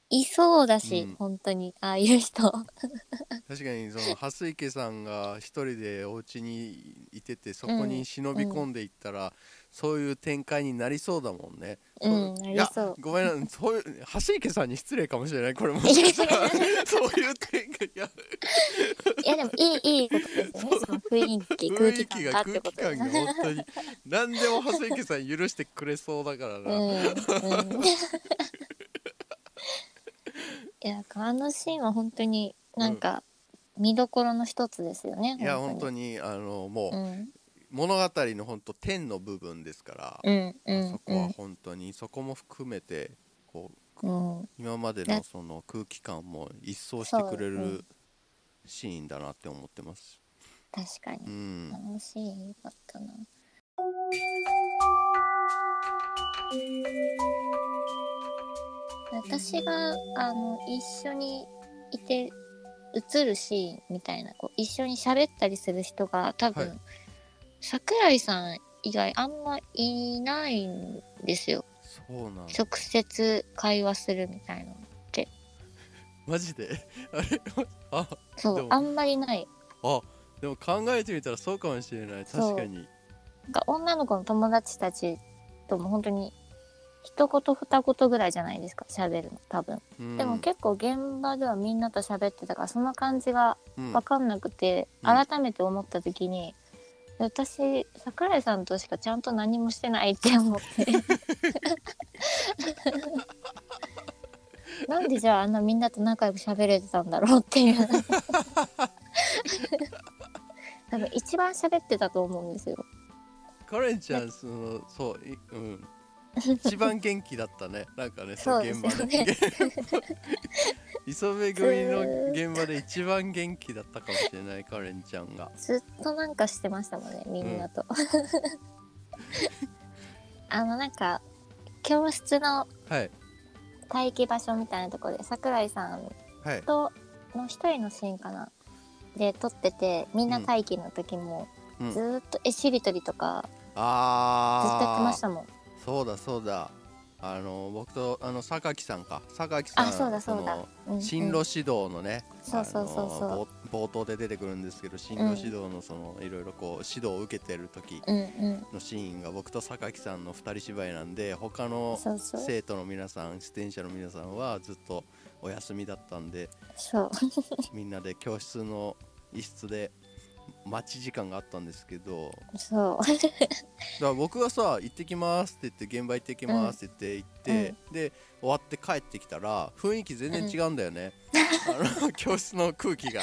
Speaker 1: いそうだし、
Speaker 3: うん。
Speaker 1: 本当に。ああいう人。
Speaker 3: 確かにその蓮池さんが一人でお家にいててそこに忍び込んでいったら、そういう展開になりそうだもんね。
Speaker 1: うん
Speaker 3: そ
Speaker 1: なりそう。
Speaker 3: いやごめんなそういう蓮池さんに失礼かもしれない。これも そういう展開。いや。
Speaker 1: いやでもいいいいことですよね。その雰囲気空気
Speaker 3: 空気感が。本当に。何でも蓮池さん許してくれそうだからな、
Speaker 1: うんうん。いやあのシーンは本当になんか見どころの一つですよね、
Speaker 3: いや本
Speaker 1: に。
Speaker 3: 当にあのもう、
Speaker 1: うん
Speaker 3: 物語の本当天の部分ですから、
Speaker 1: うんうん
Speaker 3: そこは本当にそこも含めてこう
Speaker 1: うん。うん
Speaker 3: 今までのその空気感も一掃してくれるシーンだなって思ってます。
Speaker 1: 確かに。
Speaker 3: う、ん。
Speaker 1: あ、のシーンよかったな。私があの一緒にいて映るシーンみたいなこう一緒に喋ったりする人が多分、
Speaker 3: はい
Speaker 1: 桜井さん以外あんまいないんですよ。
Speaker 3: そうなんだ。
Speaker 1: 直接会話するみたいな
Speaker 3: マジで？あれ？あ
Speaker 1: そうあんまりない。
Speaker 3: あでも考えてみたらそうかもしれない。確かに。
Speaker 1: なんか女の子の友達たちとも本当に一言二言ぐらいじゃないですか？喋るの多分、
Speaker 3: うん。
Speaker 1: でも結構現場ではみんなと喋ってたからその感じが
Speaker 3: うん。
Speaker 1: 分かんなくて、
Speaker 3: うん。
Speaker 1: 改めて思った時に私桜井さんとしかちゃんと何もしてないって思って。なんでじゃああんなみんなと仲良く喋れてたんだろうっていう。多分一番喋ってたと思うんですよ。
Speaker 3: カレンちゃんそのそういうん一番元気だったね。なんかねその現場
Speaker 1: で
Speaker 3: ね。磯部組の現場で一番元気だったかもしれないカレンちゃんが。
Speaker 1: ずっとなんかしてましたもんねみんなと、あのなんか教室の
Speaker 3: はい。
Speaker 1: 待機場所みたいなところで桜井さん
Speaker 3: はい。
Speaker 1: との一人のシーンかな。で撮っててみんな待機の時も、
Speaker 3: うん。
Speaker 1: ずーっと絵しりとりとかずっとやってましたもん
Speaker 3: そうだそうだ。あの僕とあの榊さんか。榊さん
Speaker 1: あそうだそうだ。
Speaker 3: の
Speaker 1: うんうん。
Speaker 3: 進路指導のね、
Speaker 1: そうそうそうそう。
Speaker 3: あの冒冒頭で出てくるんですけど進路指導のそのいろいろこう指導を受けてる時のシーンが僕と榊さんの二人芝居なんで他の生徒の皆さん出演者の皆さんはずっとお休みだったんで みんなで教室の一室で待ち時間があったんですけど
Speaker 1: そう。
Speaker 3: だから僕がさ「行ってきます」って言って現場行ってきますって言って行って、で終わって帰ってきたら雰囲気全然違うんだよね、あの教室の空気が。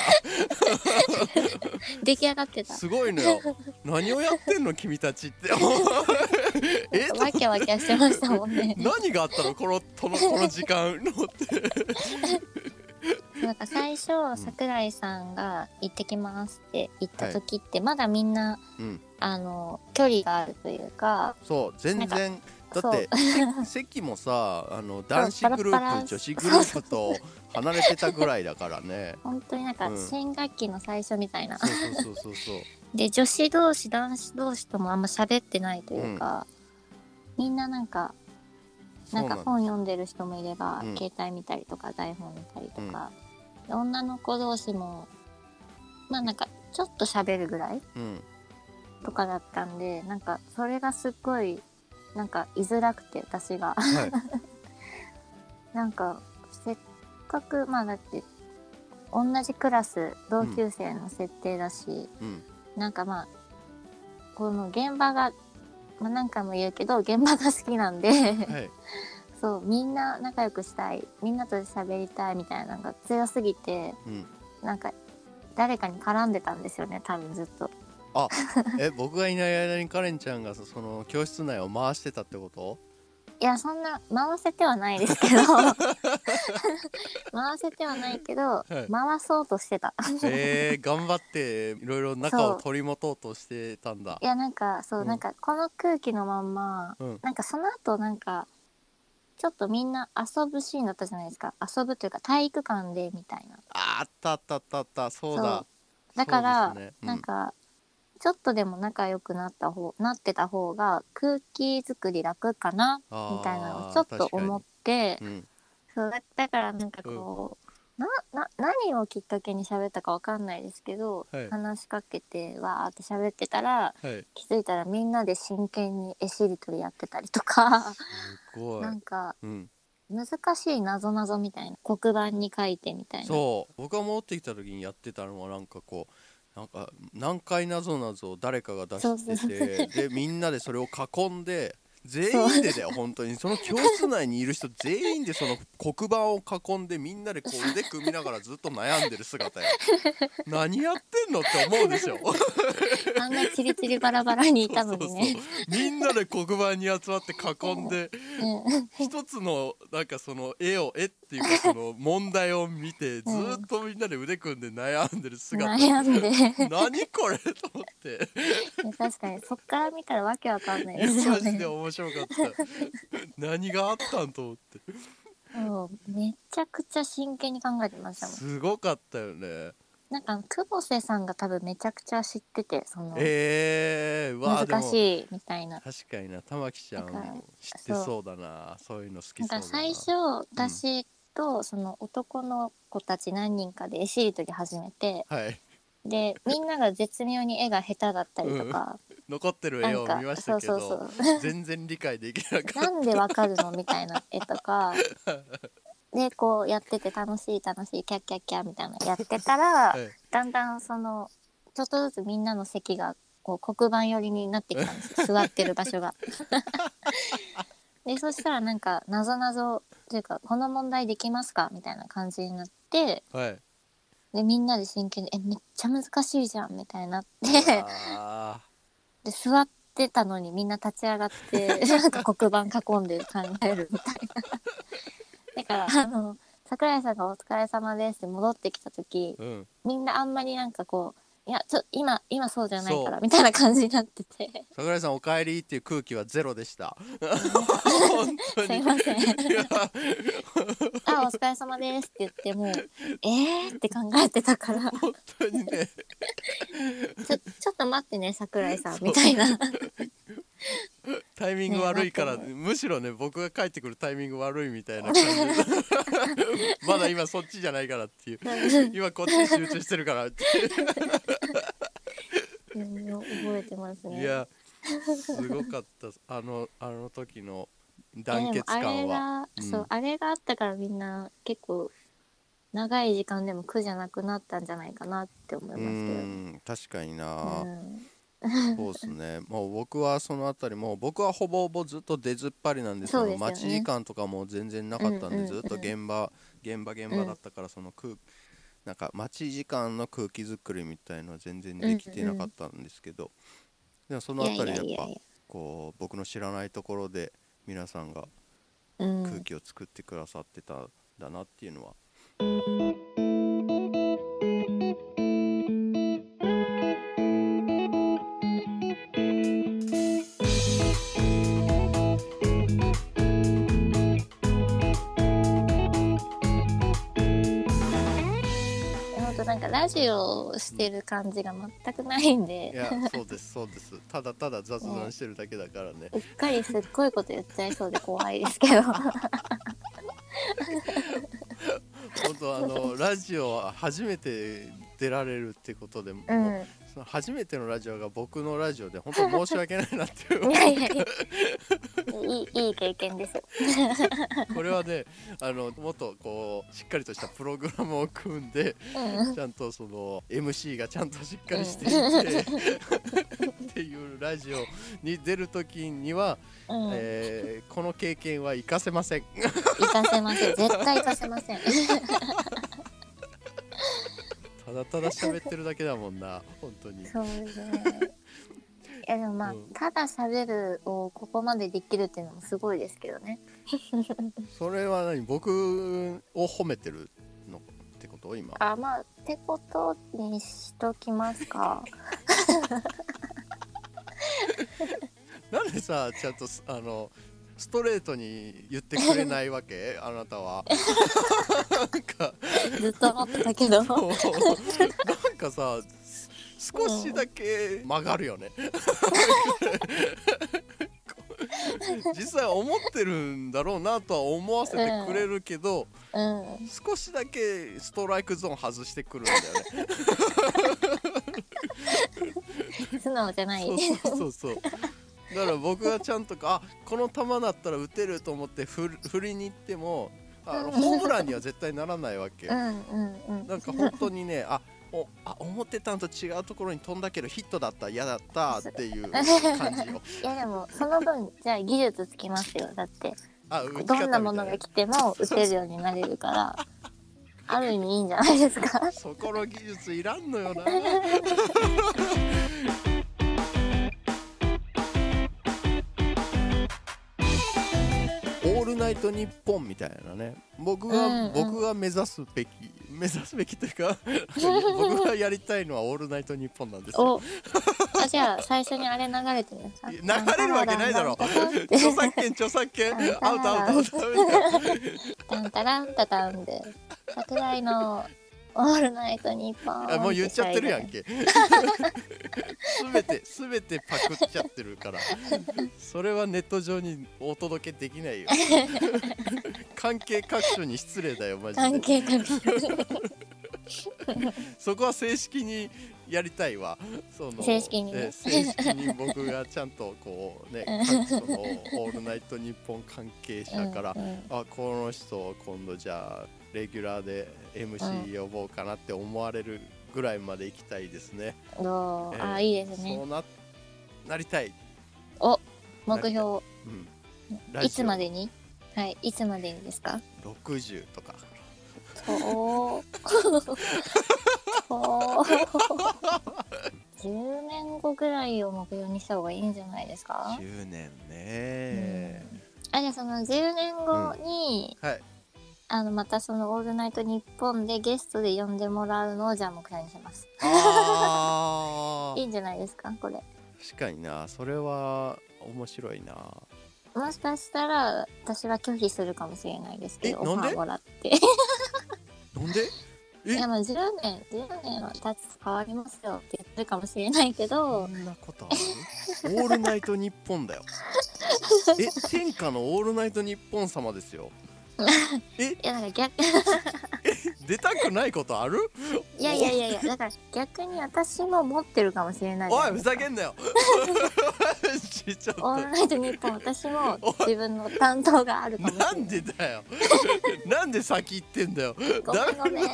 Speaker 1: 出来上がってた。
Speaker 3: すごいのよ。何をやってんの君たちって。え
Speaker 1: わきゃわきゃしてましたもんね。
Speaker 3: 何があったのこのこのこの時間のって
Speaker 1: なんか最初桜井さんが「行ってきます」って言った時ってまだみんな
Speaker 3: うん。
Speaker 1: あの距離があるというか
Speaker 3: そう全然だって 席もさあの男子グル
Speaker 1: バラバラ。
Speaker 3: ープ女子グループと離れてたぐらいだからね。
Speaker 1: 本当になんか
Speaker 3: うん。
Speaker 1: 新学期の最初みたいな、
Speaker 3: そうそうそうそうそう。
Speaker 1: で女子同士男子同士ともあんま喋ってないというか、みんななんかなんか本読んでる人もいれば、
Speaker 3: うん。
Speaker 1: 携帯見たりとか台本見たりとか、で女の子同士もまあなんかちょっと喋るぐらい
Speaker 3: うん。
Speaker 1: とかだったんでなんかそれがすっごいなんか居づらくて私が。
Speaker 3: はい。
Speaker 1: なんかせっかくまあだって同じクラス同級生の設定だし、
Speaker 3: うん。
Speaker 1: なんかまあこの現場が、まあ、何回も言うけど現場が好きなんで。
Speaker 3: はい
Speaker 1: そうみんな仲良くしたいみんなと喋りたいみたいなのが強すぎて
Speaker 3: うん。
Speaker 1: なんか誰かに絡んでたんですよね多分ずっと。
Speaker 3: え僕がいない間にカレンちゃんがそその教室内を回してたってこと？
Speaker 1: いやそんな回せてはないですけど。回せてはないけど、
Speaker 3: い。
Speaker 1: 回そうとしてた。
Speaker 3: えー、頑張っていろいろ中を取り持とうとしてたんだ。
Speaker 1: いやなんかそう、
Speaker 3: うん。
Speaker 1: なんかこの空気のまんま、
Speaker 3: うん。
Speaker 1: なんかその後なんかちょっとみんな遊ぶシーンだったじゃないですか。遊ぶというか体育館でみたいな。
Speaker 3: ああったあったあったあった。そうだ。
Speaker 1: だから、
Speaker 3: ね。うん。
Speaker 1: なんかちょっとでも仲良くなった方なってた方が空気作り楽かなみたいなのをちょっと思って
Speaker 3: うん。
Speaker 1: そうだだからなんかこう、なな何をきっかけに喋ったかわかんないですけど、
Speaker 3: はい。
Speaker 1: 話しかけてわーって喋ってたら
Speaker 3: はい
Speaker 1: 気づいたらみんなで真剣に絵しりとりやってたりとか
Speaker 3: すごい。
Speaker 1: なんか
Speaker 3: うん。
Speaker 1: 難しいなぞなぞみたいな黒板に書いてみたいな。
Speaker 3: そう。僕が戻ってきた時にやってたのはなんかこうなんか南海なぞなぞを誰かが出
Speaker 1: そうそう
Speaker 3: して
Speaker 1: そう。
Speaker 3: てでみんなでそれを囲んで全員でだよ本当に。その教室内にいる人全員でその黒板を囲んでみんなでこう腕組みながらずっと悩んでる姿よ何やってんのって思うでしょ。
Speaker 1: あんなチリチリバラバラにいたのにね
Speaker 3: みんなで黒板に集まって囲んで
Speaker 1: うん。
Speaker 3: 一つのなんかその絵を絵っていうかその問題を見てずーっとみんなで腕組んで悩んでる姿。
Speaker 1: 悩んで。
Speaker 3: 何これと思って。
Speaker 1: 確かに。そっから見たらわけわかんないですよ
Speaker 3: マジで
Speaker 1: ね
Speaker 3: 面白かった。何があったんと思って。
Speaker 1: もうめちゃくちゃ真剣に考えてましたもん。
Speaker 3: すごかったよね。
Speaker 1: なんか久保瀬さんが多分めちゃくちゃ知っててその
Speaker 3: えー、わ
Speaker 1: 難しいみたいな。
Speaker 3: 確かにな。玉木ちゃん知ってそうだな。そういうの好きそうだな。
Speaker 1: か最初私とその男の子たち何人かで絵しりとり始めて
Speaker 3: はい。
Speaker 1: でみんなが絶妙に絵が下手だったりとか、
Speaker 3: 残ってる絵を見ましたけ
Speaker 1: そうそうそ
Speaker 3: ど
Speaker 1: う。
Speaker 3: 全然理解できなかった。
Speaker 1: なんでわかるのみたいな絵とかで こうやってて楽しい楽しいキャッキャッキャみたいなのやってたら、
Speaker 3: はい。
Speaker 1: だんだんそのちょっとずつみんなの席がこう黒板寄りになってきたんですよ。座ってる場所が。でそしたらなんかなぞなぞというか「この問題できますか?」みたいな感じになって
Speaker 3: はい。
Speaker 1: でみんなで真剣に「えめっちゃ難しいじゃん」みたいになって。
Speaker 3: あ
Speaker 1: で座ってたのにみんな立ち上がって なんか黒板囲んで考えるみたいな。だからあの桜井さんが「お疲れ様です」って戻ってきた時
Speaker 3: ーうん
Speaker 1: みんなあんまりなんかこう「いやちょ今今そうじゃないか
Speaker 3: そ
Speaker 1: ら」みたいな感じになってて。
Speaker 3: 桜井さんお帰りっていう空気はゼロでした。
Speaker 1: すいません。
Speaker 3: いや「
Speaker 1: あお疲れ様です」って言っても「えー?」って考えてたから。
Speaker 3: 本当にね「
Speaker 1: ちょちょっと待ってね桜井さん」みたいな
Speaker 3: タイミング悪いから、
Speaker 1: ね
Speaker 3: むしろね僕が帰ってくるタイミング悪いみたいな感じで。まだ今そっちじゃないからっていう。今こっちに集中してるからって
Speaker 1: う。ん覚えてますね。
Speaker 3: いやすごかった。あのあの時の団結
Speaker 1: でもあれ
Speaker 3: 感は。
Speaker 1: が、
Speaker 3: うん。
Speaker 1: そうあれがあったからみんな結構長い時間でも苦じゃなくなったんじゃないかなって思いうますけど
Speaker 3: ん確かにな、
Speaker 1: うん
Speaker 3: そうですね。もう僕はそのあたりもう僕はほぼほぼずっと出ずっぱりなんです。けど、
Speaker 1: ね。
Speaker 3: 待ち時間とかも全然なかったんで、
Speaker 1: うんうんうん
Speaker 3: ずっと現場現場現場だったからその空、なんか待ち時間の空気作りみたいのは全然できてなかったんですけど、でもそのあたりやっぱこう僕の知らないところで皆さんが
Speaker 1: うん。
Speaker 3: 空気を作ってくださってたんだなっていうのは、
Speaker 1: 本当なんラジオをしてる感じが全くないん
Speaker 3: い
Speaker 1: で
Speaker 3: やそうですそうです。ただただ雑談してるだけだからね。
Speaker 1: うっかりすっごいこと言っちゃいそうで怖いですけど。
Speaker 3: 本当あのラジオは初めて出られるってことでもう、
Speaker 1: うん
Speaker 3: その初めてのラジオが僕のラジオで本当申し訳ないなっていう。
Speaker 1: いやいやいや。いいいい経験です。よ
Speaker 3: これはねあのもっとこうしっかりとしたプログラムを組んで
Speaker 1: うん。
Speaker 3: ちゃんとその MC がちゃんとしっかりしていて、っていうラジオに出る時には、
Speaker 1: うん。
Speaker 3: えーこの経験は活かせません。
Speaker 1: 行かせません。絶対行かせません。
Speaker 3: ただただ喋ってるだけだもんな 本当に
Speaker 1: そうね。いやでもまあ、
Speaker 3: うん
Speaker 1: ただ喋るをここまでできるっていうのもすごいですけどね。
Speaker 3: それは何？僕を褒めてるのってこと？今
Speaker 1: あまあってことにしときますか。
Speaker 3: なんでさちゃんとすあのストレートに言ってくれないわけ？あなたは。なんか。
Speaker 1: ずっと思ってたけど。
Speaker 3: なんかさす少しだけ曲がるよね。実際思ってるんだろうなとは思わせてくれるけど、
Speaker 1: うん。
Speaker 3: 少しだけストライクゾーン外してくるんだよね。
Speaker 1: 素直じゃない。
Speaker 3: そうそうそうそうだから僕がちゃんとあこの球だったら打てると思って振りに行ってもあのホームランには絶対ならないわけよ
Speaker 1: うんうんうん。
Speaker 3: なんか本当にねあおあ思ってたんと違うところに飛んだけどヒットだった嫌だったっていう感じよ
Speaker 1: いやでもその分じゃあ技術つきますよ。だって
Speaker 3: あ
Speaker 1: どんなものが来ても打てるようになれるから。ある意味いいんじゃないですか。
Speaker 3: そこの技術いらんのよな イトニッポンみたいなね。僕が、
Speaker 1: うんうん。
Speaker 3: 僕が目指すべき 目指すべきというか 僕がやりたいのはオールナイトニッポンなんですよ。
Speaker 1: お。あじゃあ最初にあれ流れてる。
Speaker 3: 流れるわけないだろ。著作権著作権。アウトアウトアウト。
Speaker 1: タンタランタタンで。桜井のオールナイトニッポン
Speaker 3: あもう言っちゃってるやんけ。すべてすべてパクっちゃってるから。それはネット上にお届けできないよ。関係各所に失礼だよマジ
Speaker 1: 関
Speaker 3: で
Speaker 1: 係各所
Speaker 3: そこは正式にやりたいわ。その
Speaker 1: 正式にね。
Speaker 3: え正式に僕がちゃんとこうね各所の「オールナイトニッポン」関係者から、
Speaker 1: うんうん。
Speaker 3: あこの人を今度じゃあレギュラーで MC 呼ぼうかなって思われるぐらいまで行きたいですね。えー
Speaker 1: あいいですね
Speaker 3: そうななりたい。
Speaker 1: お目標
Speaker 3: うん。
Speaker 1: いつまでに？はいいつまでにですか
Speaker 3: ？60とか。
Speaker 1: とと10 年後ぐらいを目標にした方がいいんじゃないですか
Speaker 3: ？10年ね。
Speaker 1: あじゃあその10年後に、
Speaker 3: はい。
Speaker 1: あのまたその「オールナイトニッポン」でゲストで呼んでもらうのをじゃあ目標にします。いいんじゃないですかこれ
Speaker 3: 確かにな。それは面白いな。
Speaker 1: もしかしたら私は拒否するかもしれないですけどオファーもらって
Speaker 3: なんで？え？
Speaker 1: いやまあ10年10年は経つと変わりますよって言ってるかもしれないけ
Speaker 3: そ
Speaker 1: ど
Speaker 3: んなことある？オールナイトニッポンだよ。え、天下のオールナイトニッポン様ですよ。
Speaker 1: いやなんか逆。
Speaker 3: 出たくないことある？
Speaker 1: いやいやいやいやだから逆に私も持ってるかもしれない
Speaker 3: お
Speaker 1: いいですか
Speaker 3: ざけんなよ
Speaker 1: オールナイトニッポン私も自分の担当があるかもしれな
Speaker 3: ないんでだよ。なんで先行ってんだよ。
Speaker 1: ごめん。ごめん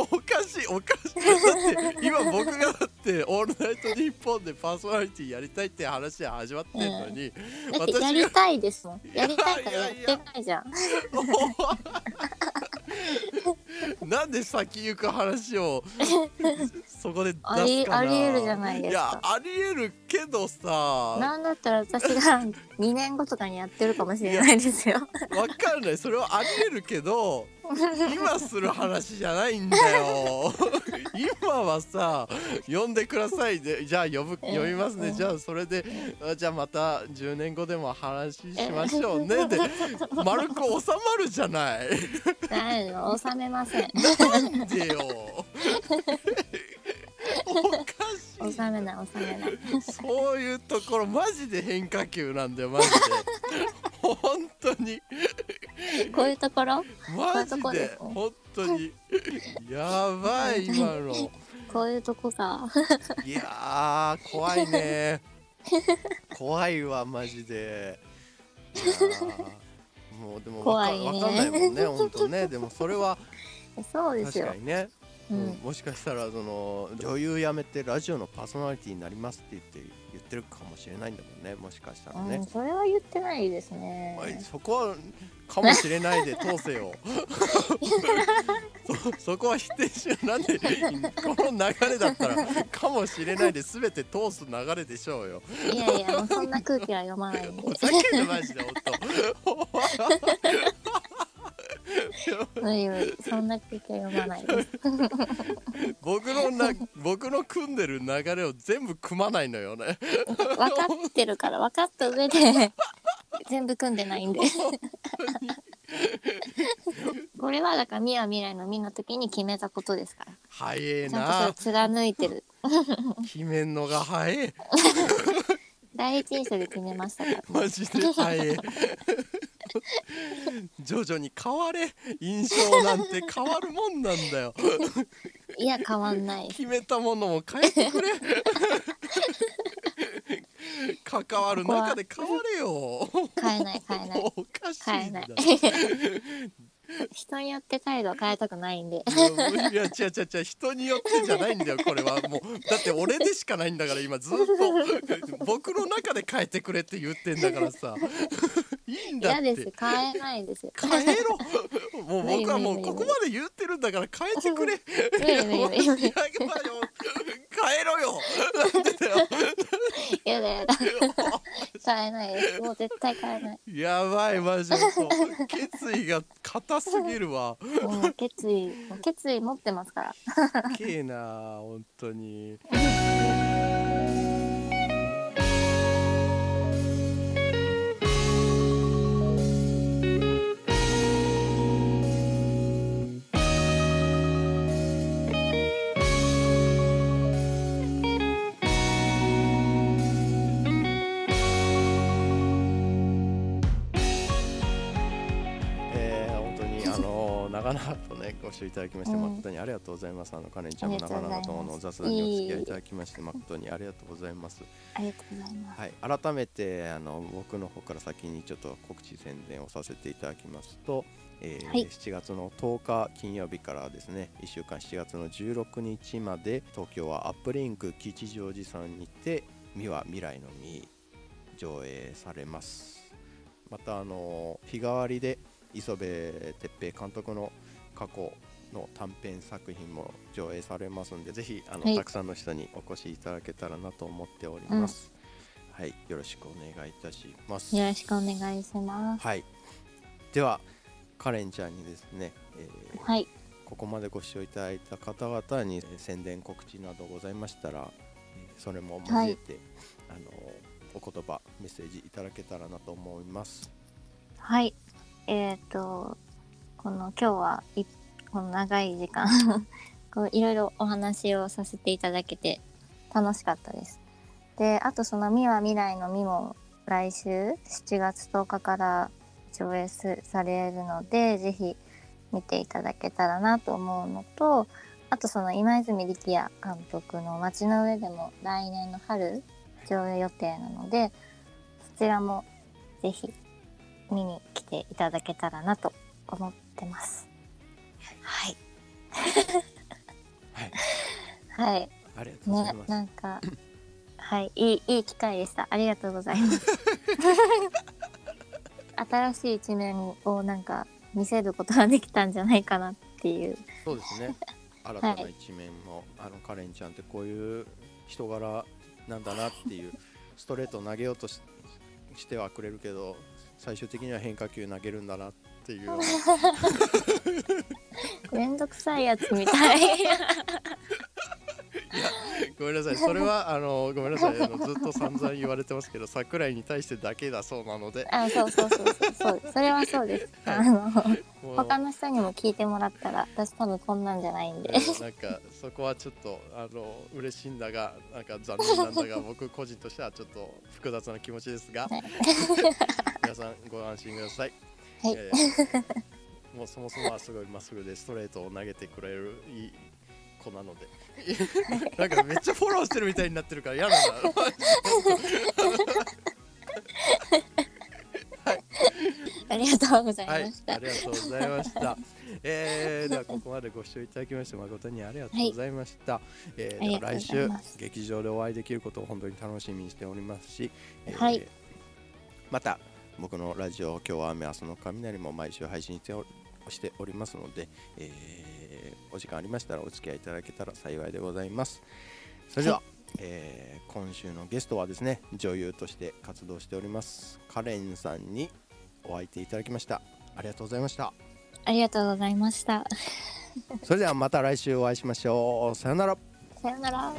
Speaker 3: おかしいおかしい。だって今僕がだって「オールナイトニッポン」でパーソナリティやりたいって話で始まってんのに、
Speaker 1: だってやりたいですもん。やりたいからやってないじゃん
Speaker 3: なんで先行く話を そこで出すかな。
Speaker 1: ありありえるじゃないですか。
Speaker 3: いやありえるけどさ。
Speaker 1: なんだったら私が2年後とかにやってるかもしれないですよ。
Speaker 3: わかんない。それはありえるけど今する話じゃないんだよ。今はさ呼んでくださいでじゃあ呼ぶ
Speaker 1: え
Speaker 3: 呼びますね、
Speaker 1: うん
Speaker 3: じゃあそれであじゃあまた10年後でも話しましょうね。で丸く収まるじゃない。
Speaker 1: ないの収めません。
Speaker 3: なんでよ。おかしい
Speaker 1: 収めない収めない。
Speaker 3: そういうところマジで変化球なんだよマジで。本当に。
Speaker 1: こういうところ？
Speaker 3: マジ
Speaker 1: そういうとこで
Speaker 3: 本当に。やばい今の。
Speaker 1: こういうとこか
Speaker 3: いやー怖いね。怖いわマジで。もうでもわか
Speaker 1: 怖いね。
Speaker 3: わかんないもんね本当ね。でもそれは確
Speaker 1: そうですよ。
Speaker 3: かにね、
Speaker 1: う
Speaker 3: うん。んもしかしたらその女優辞めてラジオのパーソナリティになりますって言って言ってるかもしれないんだもんねもしかしたらね。
Speaker 1: うん、、それは言ってないですね。
Speaker 3: そこはかもしれないで通せよ。そそこは否定しようなんでこの流れだったらかもしれないで全て通す流れでしょうよ。
Speaker 1: いやいやそんな空気は読まないんで。
Speaker 3: ふざけんなマジで本当
Speaker 1: 無理無理そんな空気は読まないです。
Speaker 3: 僕のな僕の組んでる流れを全部組まないのよね。
Speaker 1: 分かってるから分かった上で全部組んでないんで。これはだから「みは未来のみ」の時に決めたことですから。
Speaker 3: 早えな。
Speaker 1: 貫いてる。
Speaker 3: 決めんのが早え。
Speaker 1: 第一印象で決めましたから。
Speaker 3: マジで早え 徐々に変われ。印象なんて変わるもんなんだよ。
Speaker 1: いや変わんない。
Speaker 3: 決めたものも変えてくれ。関わる中で変われよ。
Speaker 1: 変えない変えない。
Speaker 3: おかしいんだ
Speaker 1: 変えな。い人によって態度は変えたくないんで。
Speaker 3: いや違う違う違う。人によってじゃないんだよこれは。もうだって俺でしかないんだから今ずっと。僕の中で変えてくれって言ってんだからさいいんだっ
Speaker 1: 嫌です。
Speaker 3: て
Speaker 1: 変えないです。
Speaker 3: 変えろ。もう僕はもうここまで言ってるんだから変えてくれ。変えろよ。なんでだよ。
Speaker 1: やだやだ変えないです。もう絶対変えない。
Speaker 3: やばいマジで。決意が硬すぎるわ。
Speaker 1: 決意決意持ってますから。
Speaker 3: けえな本当にご視聴いただきまして
Speaker 1: うん。
Speaker 3: 誠にありがとうございます。あのカレンちゃんも長々との雑談にお付き合いいただきまして誠にありがとうございます。
Speaker 1: ありがとうございます。
Speaker 3: はい、改めてあの僕の方から先にちょっと告知宣伝をさせていただきますと、えー
Speaker 1: はい。
Speaker 3: 7月の10日金曜日からですね1週間7月の16日まで東京はアップリンク吉祥寺さんにて「美は未来の美」上映されます。またあの日替わりで磯部哲平監督の過去の短編作品も上映されますんでぜひあの、
Speaker 1: はい。
Speaker 3: たくさんの人にお越しいただけたらなと思っております、はいよろしくお願いいたします。
Speaker 1: よろしくお願いします。
Speaker 3: はい。ではカレンちゃんにですね、えー
Speaker 1: はい。
Speaker 3: ここまでご視聴いただいた方々にえー宣伝告知などございましたら、えーそれも交えて、あのお言葉メッセージいただけたらなと思います。
Speaker 1: はい。えっ、とこの今日はいこの長い時間 こういろいろお話をさせていただけて楽しかったです。であとその「みは未来のみ」も来週7月10日から上映されるのでぜひ見ていただけたらなと思うのとあとその今泉力也監督の「街の上」でも来年の春上映予定なのでそちらもぜひ見に来ていただけたらなと思っててます。はい。
Speaker 3: はい
Speaker 1: はい。
Speaker 3: ありがとうござい
Speaker 1: ね
Speaker 3: ま、す、
Speaker 1: なんか、はい、いい、いい機会でした。ありがとうございます。新しい一面をなんか見せることができたんじゃないかなっていう。
Speaker 3: そうですね新たな一面も、あのカレンちゃんってこういう人柄なんだなっていうストレートを投げようとししてはくれるけど最終的には変化球投げるんだなっていう
Speaker 1: めんどくさいやつみたい。
Speaker 3: ごめんなさいそれはあのごめんなさいあのずっと散々言われてますけど桜井に対してだけだそうなので
Speaker 1: あ、そうそうそうそうそう。それはそうです。あの、
Speaker 3: もう
Speaker 1: 他の人にも聞いてもらったら、私多分こんなんじゃないんで
Speaker 3: え。ーなんかそこはちょっとあの嬉しいんだがなんか残念なんだが 僕個人としてはちょっと複雑な気持ちですが
Speaker 1: はい
Speaker 3: 皆さんご安心ください。
Speaker 1: はい。
Speaker 3: えーもうそもそもはすごいまっすぐでストレートを投げてくれるいい子なので。なんかめっちゃフォローしてるみたいになってるから嫌な。んだ
Speaker 1: ありがとうござい
Speaker 3: はい
Speaker 1: ました。
Speaker 3: ありがとうございました、えー、ではここまでご視聴いただきまして誠にありがとうございました、は
Speaker 1: ありがとうござい
Speaker 3: 来週劇場でお会いできることを本当に楽しみにしておりますし、えー
Speaker 1: はい。
Speaker 3: また僕のラジオ「今日は雨明日の雷」も毎週配信しておしておりますので、えーお時間ありましたらお付き合いいただけたら幸いでございます。それでは、えー今週のゲストはですね女優として活動しておりますカレンさんにお相手いただきました。ありがとうございました。
Speaker 1: ありがとうございました。
Speaker 3: それではまた来週お会いしましょう。さよなら。
Speaker 1: さよなら。